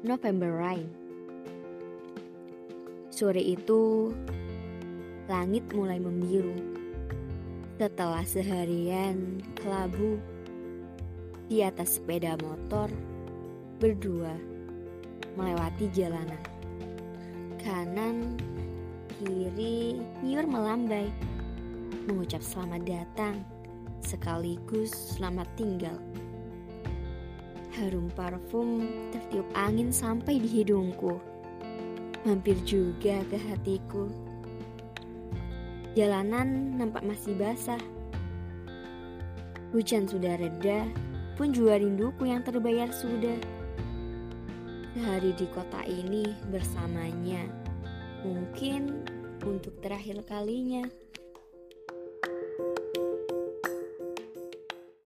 November Rain. Sore itu, langit mulai membiru. Setelah seharian kelabu di atas sepeda motor, berdua melewati jalanan. Kanan, kiri, nyur melambai, mengucap selamat datang, sekaligus selamat tinggal. Harum parfum tertiup angin sampai di hidungku, mampir juga ke hatiku. Jalanan nampak masih basah. Hujan sudah reda, pun juga rinduku yang terbayar sudah. Sehari di kota ini bersamanya, mungkin untuk terakhir kalinya.